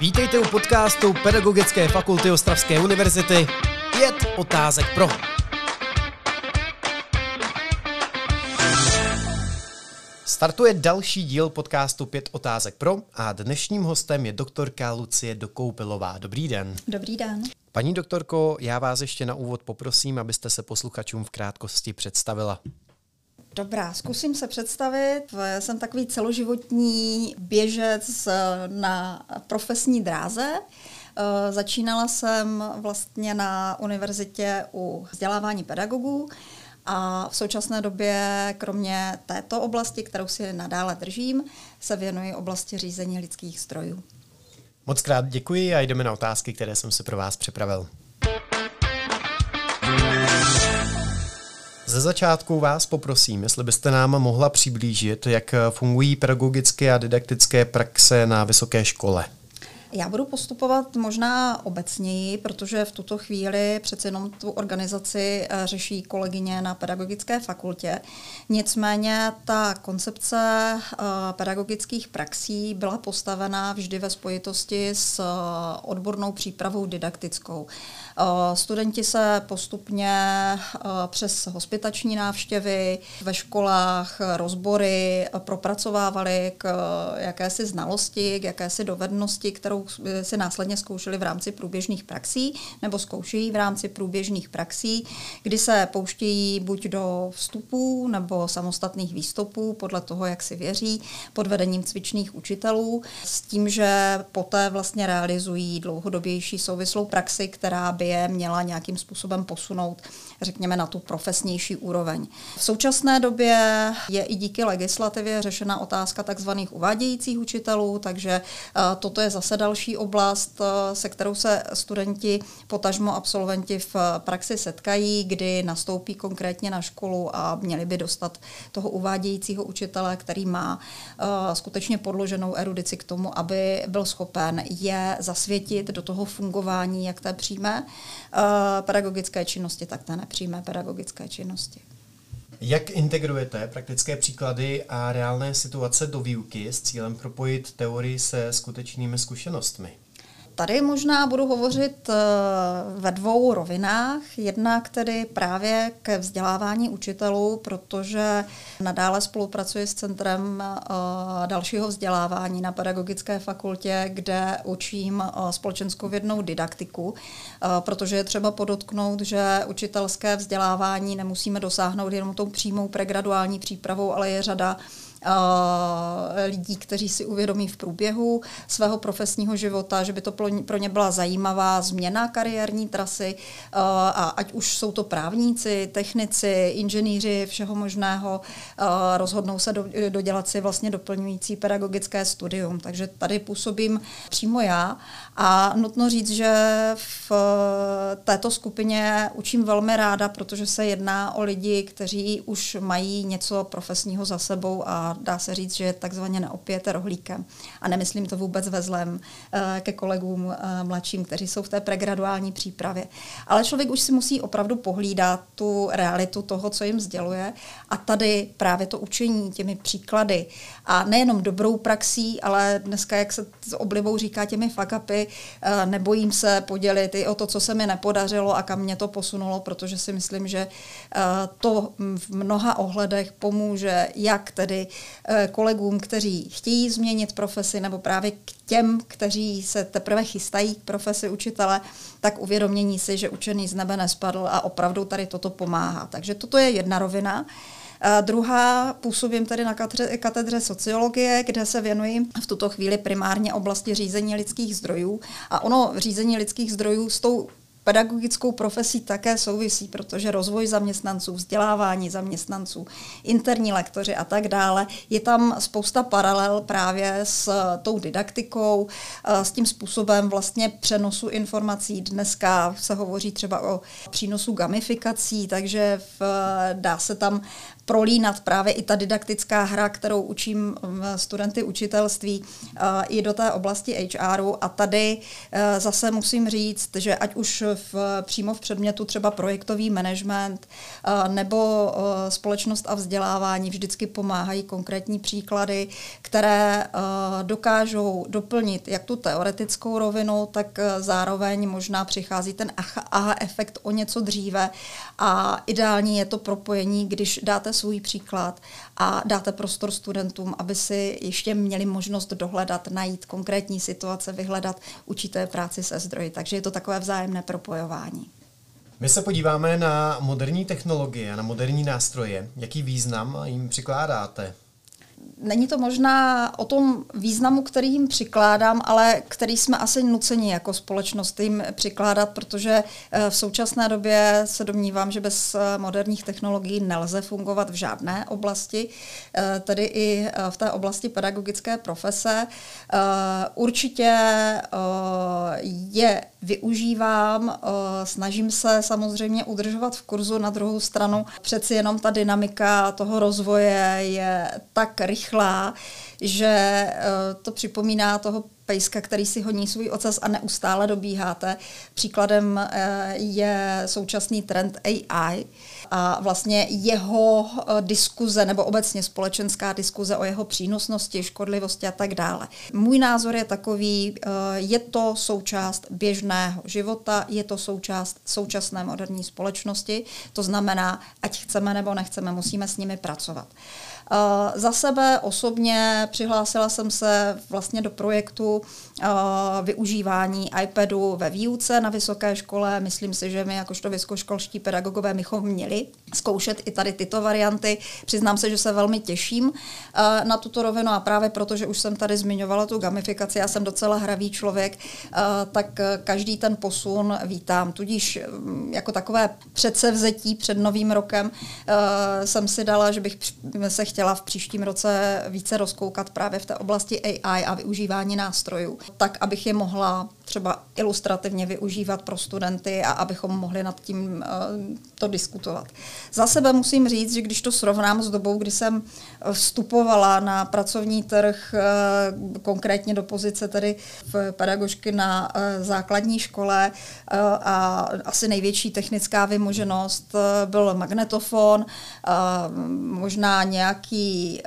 Vítejte u podcastu Pedagogické fakulty Ostravské univerzity Pět otázek pro. Startuje další díl podcastu Pět otázek pro a dnešním hostem je doktorka Lucie Dokoupilová. Dobrý den. Dobrý den. Paní doktorko, já vás ještě na úvod poprosím, abyste se posluchačům v krátkosti představila. Dobrá, zkusím se představit. Jsem takový celoživotní běžec na profesní dráze. Začínala jsem vlastně na univerzitě u vzdělávání pedagogů a v současné době, kromě této oblasti, kterou si nadále držím, se věnuji oblasti řízení lidských strojů. Moc krát děkuji a jdeme na otázky, které jsem si pro vás připravil. Ze začátku vás poprosím, jestli byste nám mohla přiblížit, jak fungují pedagogické a didaktické praxe na vysoké škole. Já budu postupovat možná obecněji, protože v tuto chvíli přece jenom tu organizaci eh, řeší kolegyně na pedagogické fakultě. Nicméně ta koncepce eh, pedagogických praxí byla postavena vždy ve spojitosti s eh, odbornou přípravou didaktickou. Studenti se postupně přes hospitační návštěvy ve školách, rozbory propracovávali k jakési znalosti, k jakési dovednosti, kterou si následně zkoušeli v rámci průběžných praxí nebo zkoušejí v rámci průběžných praxí, kdy se pouštějí buď do vstupů nebo samostatných výstupů podle toho, jak si věří, pod vedením cvičných učitelů, s tím, že poté vlastně realizují dlouhodobější souvislou praxi, která by je měla nějakým způsobem posunout, řekněme, na tu profesnější úroveň. V současné době je i díky legislativě řešena otázka takzvaných uvádějících učitelů, takže eh, toto je zase další oblast, eh, se kterou se studenti, potažmo absolventi v praxi setkají, kdy nastoupí konkrétně na školu a měli by dostat toho uvádějícího učitele, který má skutečně podloženou erudici k tomu, aby byl schopen je zasvětit do toho fungování jak té přímé pedagogické činnosti, tak té nepřímé pedagogické činnosti. Jak integrujete praktické příklady a reálné situace do výuky s cílem propojit teorii se skutečnými zkušenostmi? Tady možná budu hovořit eh, ve dvou rovinách. Jednak tedy právě ke vzdělávání učitelů, protože nadále spolupracuji s Centrem eh, dalšího vzdělávání na Pedagogické fakultě, kde učím eh, společenskou vědnou didaktiku, protože je třeba podotknout, že učitelské vzdělávání nemusíme dosáhnout jenom tou přímou pregraduální přípravou, ale je řada lidí, kteří si uvědomí v průběhu svého profesního života, že by to pro ně byla zajímavá změna kariérní trasy a ať už jsou to právníci, technici, inženýři, všeho možného, rozhodnou se dodělat si vlastně doplňující pedagogické studium. Takže tady působím přímo já a nutno říct, že v této skupině učím velmi ráda, protože se jedná o lidi, kteří už mají něco profesního za sebou a dá se říct, že takzvaně neopijete rohlíkem. A nemyslím to vůbec ve zlem eh, ke kolegům eh, mladším, kteří jsou v té pregraduální přípravě. Ale člověk už si musí opravdu pohlídat tu realitu toho, co jim sděluje. A tady právě to učení těmi příklady a nejenom dobrou praxí, ale dneska, jak se s oblibou říká těmi fakapy, eh, nebojím se podělit i o to, co se mi nepodařilo a kam mě to posunulo, protože si myslím, že to v mnoha ohledech pomůže jak tedy Eh, kolegům, kteří chtějí změnit profesi, nebo právě k těm, kteří se teprve chystají k profesi učitele, tak uvědomění si, že učený z nebe nespadl a opravdu tady toto pomáhá. Takže toto je jedna rovina. A druhá, působím tady na katedře, katedře sociologie, kde se věnuji v tuto chvíli primárně oblasti řízení lidských zdrojů. A ono řízení lidských zdrojů s tou pedagogickou profesí také souvisí, protože rozvoj zaměstnanců, vzdělávání zaměstnanců, interní lektoři a tak dále, je tam spousta paralel právě s tou didaktikou, s tím způsobem vlastně přenosu informací. Dneska se hovoří třeba o přínosu gamifikací, takže v, dá se tam prolínat právě i ta didaktická hra, kterou učím studenty učitelství i do té oblasti HRu. A tady zase musím říct, že ať už v, přímo v předmětu třeba projektový management nebo společnost a vzdělávání vždycky pomáhají konkrétní příklady, které dokážou doplnit jak tu teoretickou rovinu, tak zároveň možná přichází ten aha efekt o něco dříve a ideální je to propojení, když dáte svůj příklad a dáte prostor studentům, aby si ještě měli možnost dohledat, najít konkrétní situace, vyhledat určité práci se zdroji. Takže je to takové vzájemné propojování. My se podíváme na moderní technologie, na moderní nástroje. Jaký význam jim přikládáte? Není to možná o tom významu, který jim přikládám, ale který jsme asi nuceni jako společnost jim přikládat, protože eh, v současné době se domnívám, že bez eh, moderních technologií nelze fungovat v žádné oblasti, eh, tedy i v té oblasti pedagogické profese. Určitě je využívám, snažím se samozřejmě udržovat v kurzu, na druhou stranu přeci jenom ta dynamika toho rozvoje je tak rychlá, že eh, to připomíná toho pejska, který si honí svůj ocas a neustále dobíháte. Příkladem eh, je současný trend AI a vlastně jeho eh, diskuze nebo obecně společenská diskuze o jeho přínosnosti, škodlivosti a tak dále. Můj názor je takový, je to součást běžného života, je to součást současné moderní společnosti, to znamená, ať chceme nebo nechceme, musíme s nimi pracovat. Uh, za sebe osobně přihlásila jsem se vlastně do projektu uh, využívání iPadu ve výuce na vysoké škole. Myslím si, že my jakožto vysokoškolští pedagogové bychom měli zkoušet i tady tyto varianty. Přiznám se, že se velmi těším uh, na tuto rovinu a právě proto, že už jsem tady zmiňovala tu gamifikaci, já jsem docela hravý člověk, tak každý ten posun vítám. Tudíž um, jako takové předsevzetí před novým rokem jsem si dala, že bych se chtěla v příštím roce více rozkoukat právě v té oblasti AI a využívání nástrojů, tak abych je mohla třeba ilustrativně využívat pro studenty a abychom mohli nad tím uh, to diskutovat. Za sebe musím říct, že když to srovnám s dobou, kdy jsem vstupovala na pracovní trh, uh, konkrétně do pozice tedy v pedagožky na uh, základní škole a asi největší technická vymoženost byl magnetofon, možná nějaký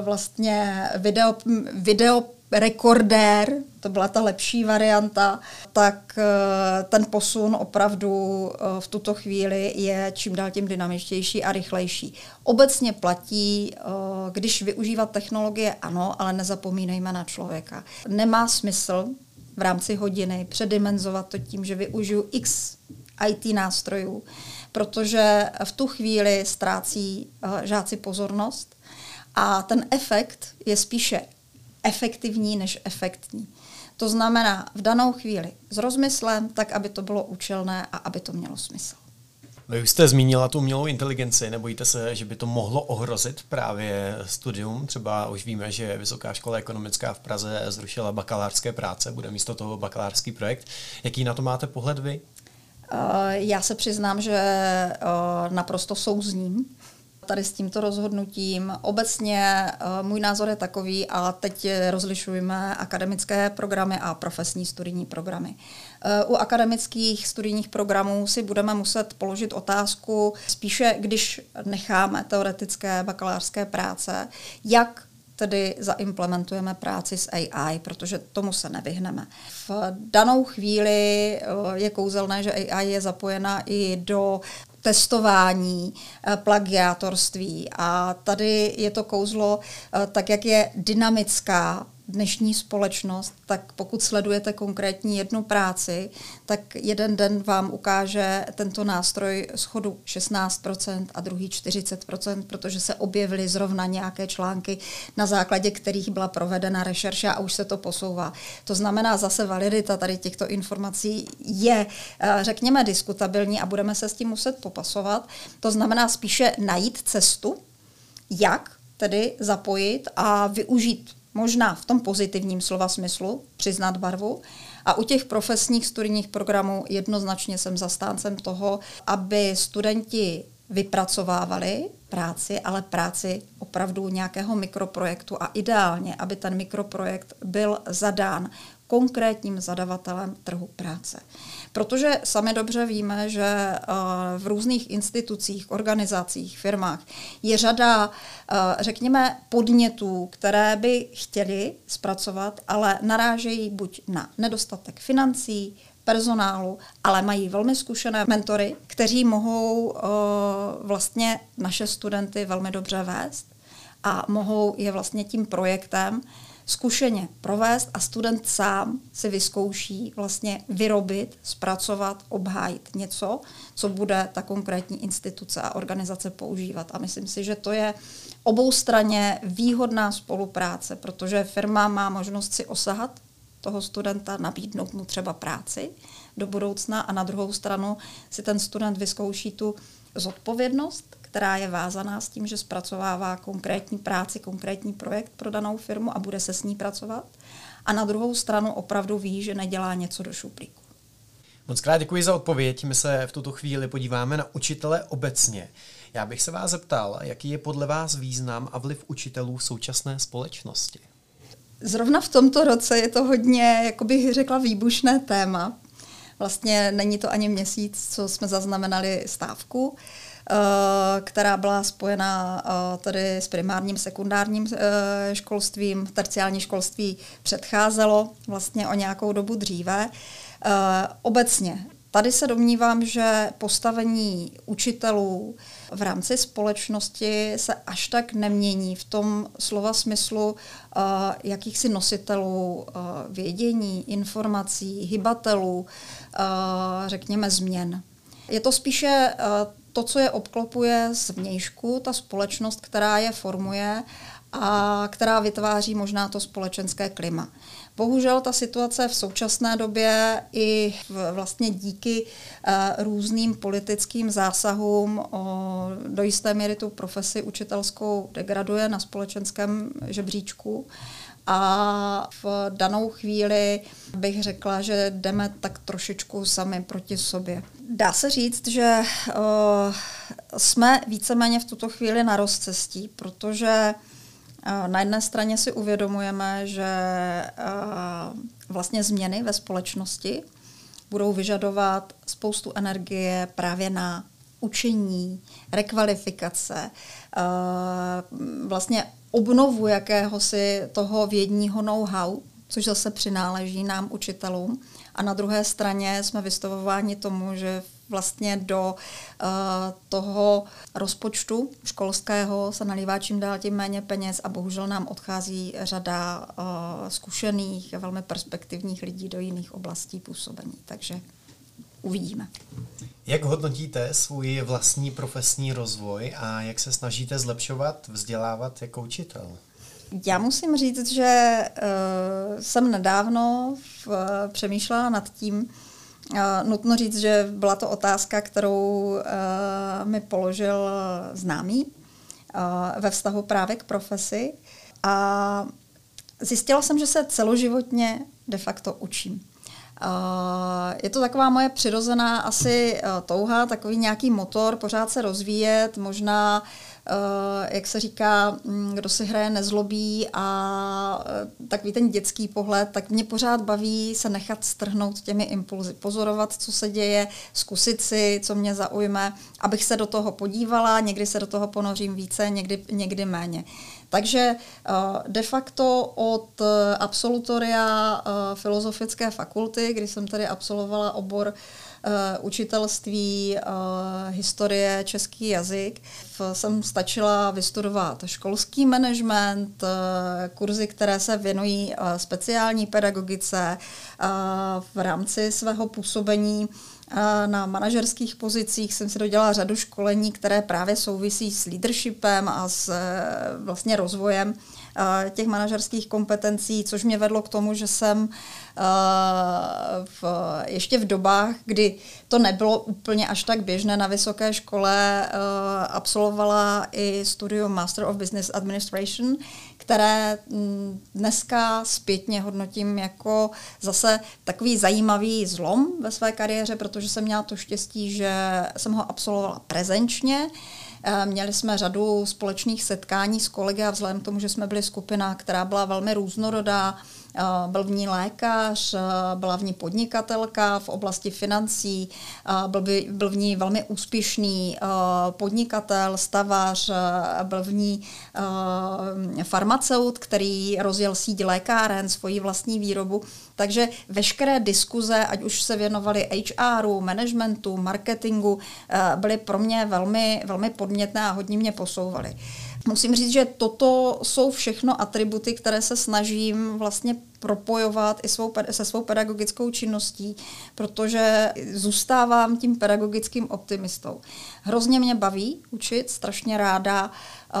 vlastně video, video rekordér, to byla ta lepší varianta, tak eh, ten posun opravdu eh, v tuto chvíli je čím dál tím dynamičtější a rychlejší. Obecně platí, eh, když využívat technologie, ano, ale nezapomínejme na člověka. Nemá smysl v rámci hodiny předimenzovat to tím, že využiju x IT nástrojů, protože v tu chvíli ztrácí žáci pozornost a ten efekt je spíše efektivní než efektní. To znamená v danou chvíli s rozmyslem, tak aby to bylo účelné a aby to mělo smysl. Vy už jste zmínila tu umělou inteligenci, nebojíte se, že by to mohlo ohrozit právě studium? Třeba už víme, že Vysoká škola ekonomická v Praze zrušila bakalářské práce, bude místo toho bakalářský projekt. Jaký na to máte pohled vy? Já se přiznám, že eh, naprosto souzním tady s tímto rozhodnutím. Obecně uh, můj názor je takový, a teď rozlišujeme akademické programy a profesní studijní programy. Uh, u akademických studijních programů si budeme muset položit otázku, spíše když necháme teoretické bakalářské práce, jak tedy zaimplementujeme práci s AI, protože tomu se nevyhneme. V danou chvíli eh, je kouzelné, že AI je zapojena i do testování, eh, plagiátorství. A tady je to kouzlo, eh, tak jak je dynamická dnešní společnost, tak pokud sledujete konkrétní jednu práci, tak jeden den vám ukáže tento nástroj schodu 16% a druhý 40%, protože se objevily zrovna nějaké články, na základě kterých byla provedena rešerše a už se to posouvá. To znamená zase validita tady těchto informací je, eh, řekněme, diskutabilní a budeme se s tím muset popasovat. To znamená spíše najít cestu, jak tedy zapojit a využít možná v tom pozitivním slova smyslu, přiznat barvu. A u těch profesních studijních programů jednoznačně jsem zastáncem toho, aby studenti vypracovávali práci, ale práci opravdu nějakého mikroprojektu a ideálně, aby ten mikroprojekt byl zadán konkrétním zadavatelem trhu práce. Protože sami dobře víme, že eh, v různých institucích, organizacích, firmách je řada, eh, řekněme, podnětů, které by chtěli zpracovat, ale narážejí buď na nedostatek financí, personálu, ale mají velmi zkušené mentory, kteří mohou uh, vlastně naše studenty velmi dobře vést a mohou je vlastně tím projektem zkušeně provést a student sám si vyzkouší vlastně vyrobit, zpracovat, obhájit něco, co bude ta konkrétní instituce a organizace používat. A myslím si, že to je oboustranně výhodná spolupráce, protože firma má možnost si osahat toho studenta, nabídnout mu třeba práci do budoucna a na druhou stranu si ten student vyzkouší tu zodpovědnost, která je vázaná s tím, že zpracovává konkrétní práci, konkrétní projekt pro danou firmu a bude se s ní pracovat. A na druhou stranu opravdu ví, že nedělá něco do šuplíku. Moc krát děkuji za odpověď. My se v tuto chvíli podíváme na učitele obecně. Já bych se vás zeptal, jaký je podle vás význam a vliv učitelů v současné společnosti? Zrovna v tomto roce je to hodně, jako bych řekla, výbušné téma. Vlastně není to ani měsíc, co jsme zaznamenali stávku, eh, která byla spojena eh, tady s primárním, sekundárním eh, školstvím. Terciální školství předcházelo vlastně o nějakou dobu dříve. Obecně Tady se domnívám, že postavení učitelů v rámci společnosti se až tak nemění v tom slova smyslu uh, jakýchsi nositelů uh, vědění, informací, hybatelů, uh, řekněme změn. Je to spíše uh, to, co je obklopuje zvnějšku, ta společnost, která je formuje a která vytváří možná to společenské klima. Bohužel ta situace v současné době i vlastně díky uh, různým politickým zásahům do jisté míry tu profesi učitelskou degraduje na společenském žebříčku. A v danou chvíli bych řekla, že jdeme tak trošičku sami proti sobě. Dá se říct, že uh, jsme víceméně v tuto chvíli na rozcestí, protože na jedné straně si uvědomujeme, že vlastně změny ve společnosti budou vyžadovat spoustu energie právě na učení, rekvalifikace, vlastně obnovu jakéhosi toho vědního know-how, což zase přináleží nám učitelům. A na druhé straně jsme vystavováni tomu, že vlastně do uh, toho rozpočtu školského se nalívá čím dál tím méně peněz a bohužel nám odchází řada uh, zkušených, velmi perspektivních lidí do jiných oblastí působení. Takže uvidíme. Jak hodnotíte svůj vlastní profesní rozvoj a jak se snažíte zlepšovat, vzdělávat jako učitel? Já musím říct, že uh, jsem nedávno v, přemýšlela nad tím, Nutno říct, že byla to otázka, kterou uh, mi položil známý uh, ve vztahu právě k profesi a zjistila jsem, že se celoživotně de facto učím. Uh, je to taková moje přirozená asi uh, touha, takový nějaký motor, pořád se rozvíjet, možná Eh, jak se říká, mm, kdo si hraje nezlobí a eh, takový ten dětský pohled, tak mě pořád baví se nechat strhnout těmi impulzy, pozorovat, co se děje, zkusit si, co mě zaujme, abych se do toho podívala, někdy se do toho ponořím více, někdy, někdy méně. Takže eh, de facto od absolutoria filozofické fakulty, kdy jsem tady absolvovala obor uh, učitelství, uh, historie, český jazyk. Jsem stačila vystudovat školský management, uh, kurzy, které se věnují speciální pedagogice v rámci svého působení na manažerských pozicích jsem si dodělala řadu školení, které právě souvisí s leadershipem a s vlastně rozvojem těch manažerských kompetencí, což mě vedlo k tomu, že jsem v, ještě v dobách, kdy to nebylo úplně až tak běžné na vysoké škole, absolvovala i studium Master of Business Administration, které mm, dneska zpětně hodnotím jako zase takový zajímavý zlom ve své kariéře, protože jsem měla to štěstí, že jsem ho absolvovala prezenčně, Eh, měli jsme řadu společných setkání s kolegy a vzhledem k tomu, že jsme byli skupina, která byla velmi různorodá, eh, byl v ní lékař, eh, byla v ní podnikatelka v oblasti financí, byl, by, byl v ní velmi úspěšný podnikatel, stavař, byl v ní farmaceut, který rozjel síť lékáren, svoji vlastní výrobu. Takže veškeré diskuze, ať už se věnovali HRu, managementu, marketingu, byly pro mě velmi, velmi podmětné a hodně mě posouvaly. Musím říct, že toto jsou všechno atributy, které se snažím vlastně propojovat i svou, se svou pedagogickou činností, protože zůstávám tím pedagogickým optimistou. Hrozně mě baví učit, strašně ráda uh,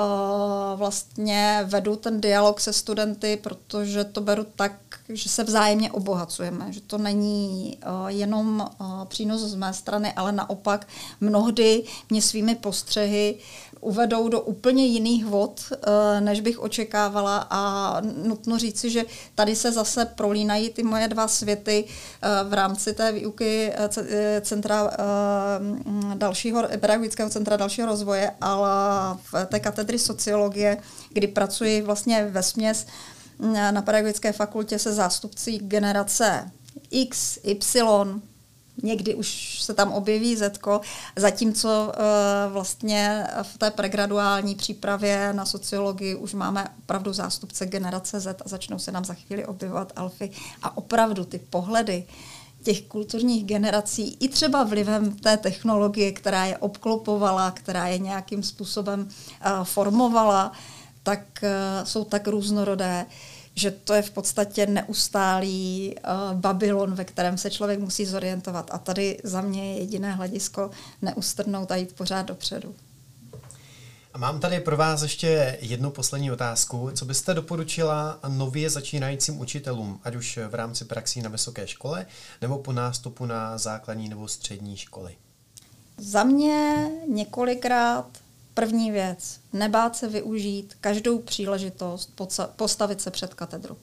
vlastně vedu ten dialog se studenty, protože to beru tak, že se vzájemně obohacujeme, že to není uh, jenom uh, přínos z mé strany, ale naopak mnohdy mě svými postřehy uvedou do úplně jiných vod, uh, než bych očekávala a nutno říci, že tady se zase prolínají ty moje dva světy uh, v rámci té výuky uh, centra dalšího, pedagogického centra dalšího rozvoje, ale v té katedry sociologie, kdy pracuji vlastně ve směs na pedagogické fakultě se zástupcí generace X, Y, někdy už se tam objeví Zetko, zatímco uh, vlastně v té pregraduální přípravě na sociologii už máme opravdu zástupce generace Z a začnou se nám za chvíli objevovat alfy a opravdu ty pohledy těch kulturních generací i třeba vlivem té technologie, která je obklopovala, která je nějakým způsobem uh, formovala, tak uh, jsou tak různorodé, že to je v podstatě neustálý uh, Babylon, ve kterém se člověk musí zorientovat. A tady za mě je jediné hledisko neustrnout a jít pořád dopředu. A mám tady pro vás ještě jednu poslední otázku. Co byste doporučila nově začínajícím učitelům, ať už v rámci praxí na vysoké škole, nebo po nástupu na základní nebo střední školy? Za mě několikrát První věc, nebát se využít každou příležitost postavit se před katedru.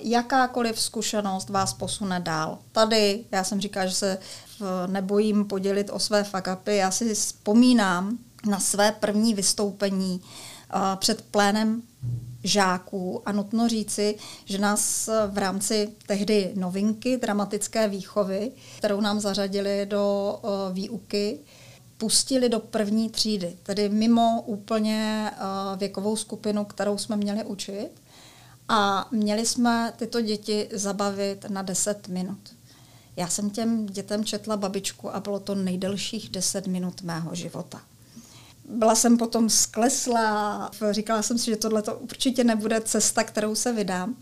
Jakákoliv zkušenost vás posune dál. Tady, já jsem říkala, že se nebojím podělit o své fakapy. Já si vzpomínám na své první vystoupení před plénem žáků a nutno říci, že nás v rámci tehdy novinky dramatické výchovy, kterou nám zařadili do výuky, pustili do první třídy, tedy mimo úplně uh, věkovou skupinu, kterou jsme měli učit. A měli jsme tyto děti zabavit na 10 minut. Já jsem těm dětem četla babičku a bylo to nejdelších 10 minut mého života. Byla jsem potom sklesla, říkala jsem si, že tohle to určitě nebude cesta, kterou se vydám.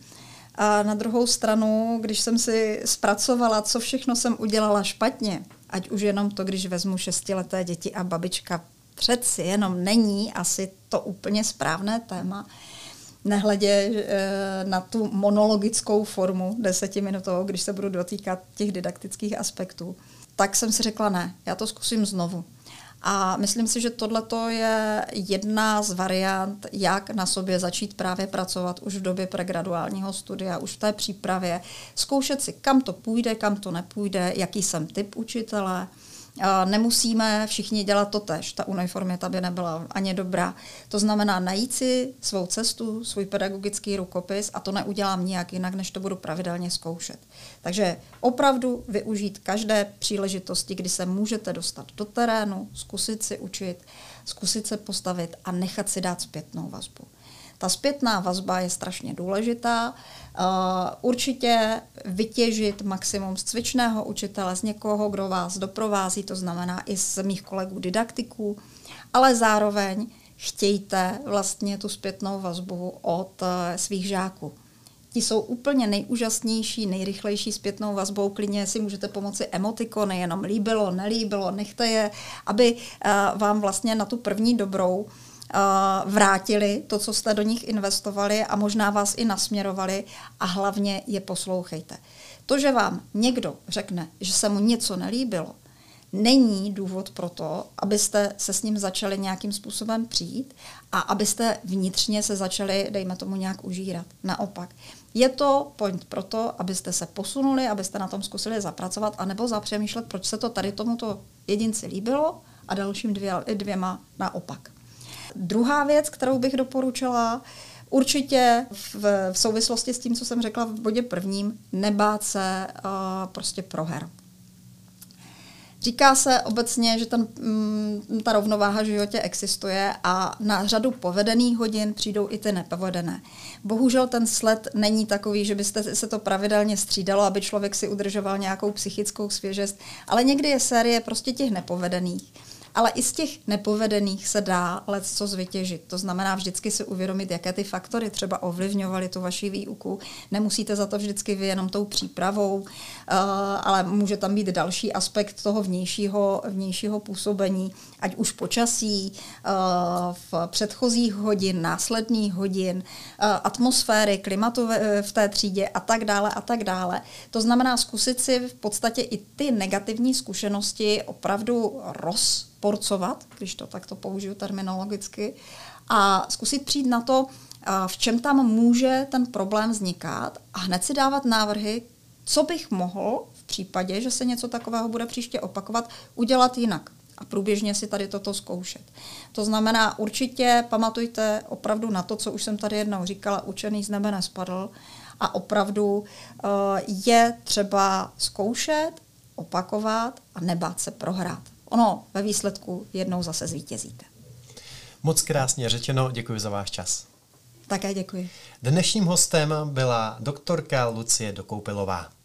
A na druhou stranu, když jsem si zpracovala, co všechno jsem udělala špatně, ať už jenom to, když vezmu šestileté děti a babička přeci jenom není asi to úplně správné téma, nehledě e, na tu monologickou formu desetiminutovou, když se budu dotýkat těch didaktických aspektů, tak jsem si řekla ne, já to zkusím znovu. A myslím si, že tohle je jedna z variant, jak na sobě začít právě pracovat už v době pregraduálního studia, už v té přípravě, zkoušet si, kam to půjde, kam to nepůjde, jaký jsem typ učitele, Nemusíme všichni dělat to tež, ta uniformita by nebyla ani dobrá. To znamená najít si svou cestu, svůj pedagogický rukopis a to neudělám nijak jinak, než to budu pravidelně zkoušet. Takže opravdu využít každé příležitosti, kdy se můžete dostat do terénu, zkusit si učit, zkusit se postavit a nechat si dát zpětnou vazbu. Ta zpětná vazba je strašně důležitá. Uh, určitě vytěžit maximum z cvičného učitele, z někoho, kdo vás doprovází, to znamená i z mých kolegů didaktiků, ale zároveň chtějte vlastně tu zpětnou vazbu od uh, svých žáků. Ti jsou úplně nejúžasnější, nejrychlejší zpětnou vazbou. Klidně si můžete pomoci emotikony, jenom líbilo, nelíbilo, nechte je, aby uh, vám vlastně na tu první dobrou vrátili to, co jste do nich investovali a možná vás i nasměrovali a hlavně je poslouchejte. To, že vám někdo řekne, že se mu něco nelíbilo, není důvod pro to, abyste se s ním začali nějakým způsobem přijít a abyste vnitřně se začali, dejme tomu, nějak užírat. Naopak. Je to point pro to, abyste se posunuli, abyste na tom zkusili zapracovat, anebo zapřemýšlet, proč se to tady tomuto jedinci líbilo a dalším dvě, dvěma naopak. Druhá věc, kterou bych doporučila, Určitě v, v souvislosti s tím, co jsem řekla v bodě prvním, nebát se uh, prostě proher. Říká se obecně, že ten, mm, ta rovnováha v životě existuje a na řadu povedených hodin přijdou i ty nepovedené. Bohužel ten sled není takový, že byste se to pravidelně střídalo, aby člověk si udržoval nějakou psychickou svěžest, ale někdy je série prostě těch nepovedených ale i z těch nepovedených se dá let co zvytěžit. To znamená vždycky si uvědomit, jaké ty faktory třeba ovlivňovaly tu vaši výuku. Nemusíte za to vždycky vy jenom tou přípravou, uh, ale může tam být další aspekt toho vnějšího, vnějšího působení, ať už počasí, uh, v předchozích hodin, následných hodin, uh, atmosféry, klimatu v, v té třídě a tak dále a tak dále. To znamená zkusit si v podstatě i ty negativní zkušenosti opravdu roz porcovat, když to takto použiju terminologicky, a zkusit přijít na to, v čem tam může ten problém vznikat a hned si dávat návrhy, co bych mohl v případě, že se něco takového bude příště opakovat, udělat jinak a průběžně si tady toto zkoušet. To znamená, určitě pamatujte opravdu na to, co už jsem tady jednou říkala, učený z nebe nespadl a opravdu uh, je třeba zkoušet, opakovat a nebát se prohrát ono ve výsledku jednou zase zvítězíte. Moc krásně řečeno, děkuji za váš čas. Také děkuji. Dnešním hostem byla doktorka Lucie Dokoupilová.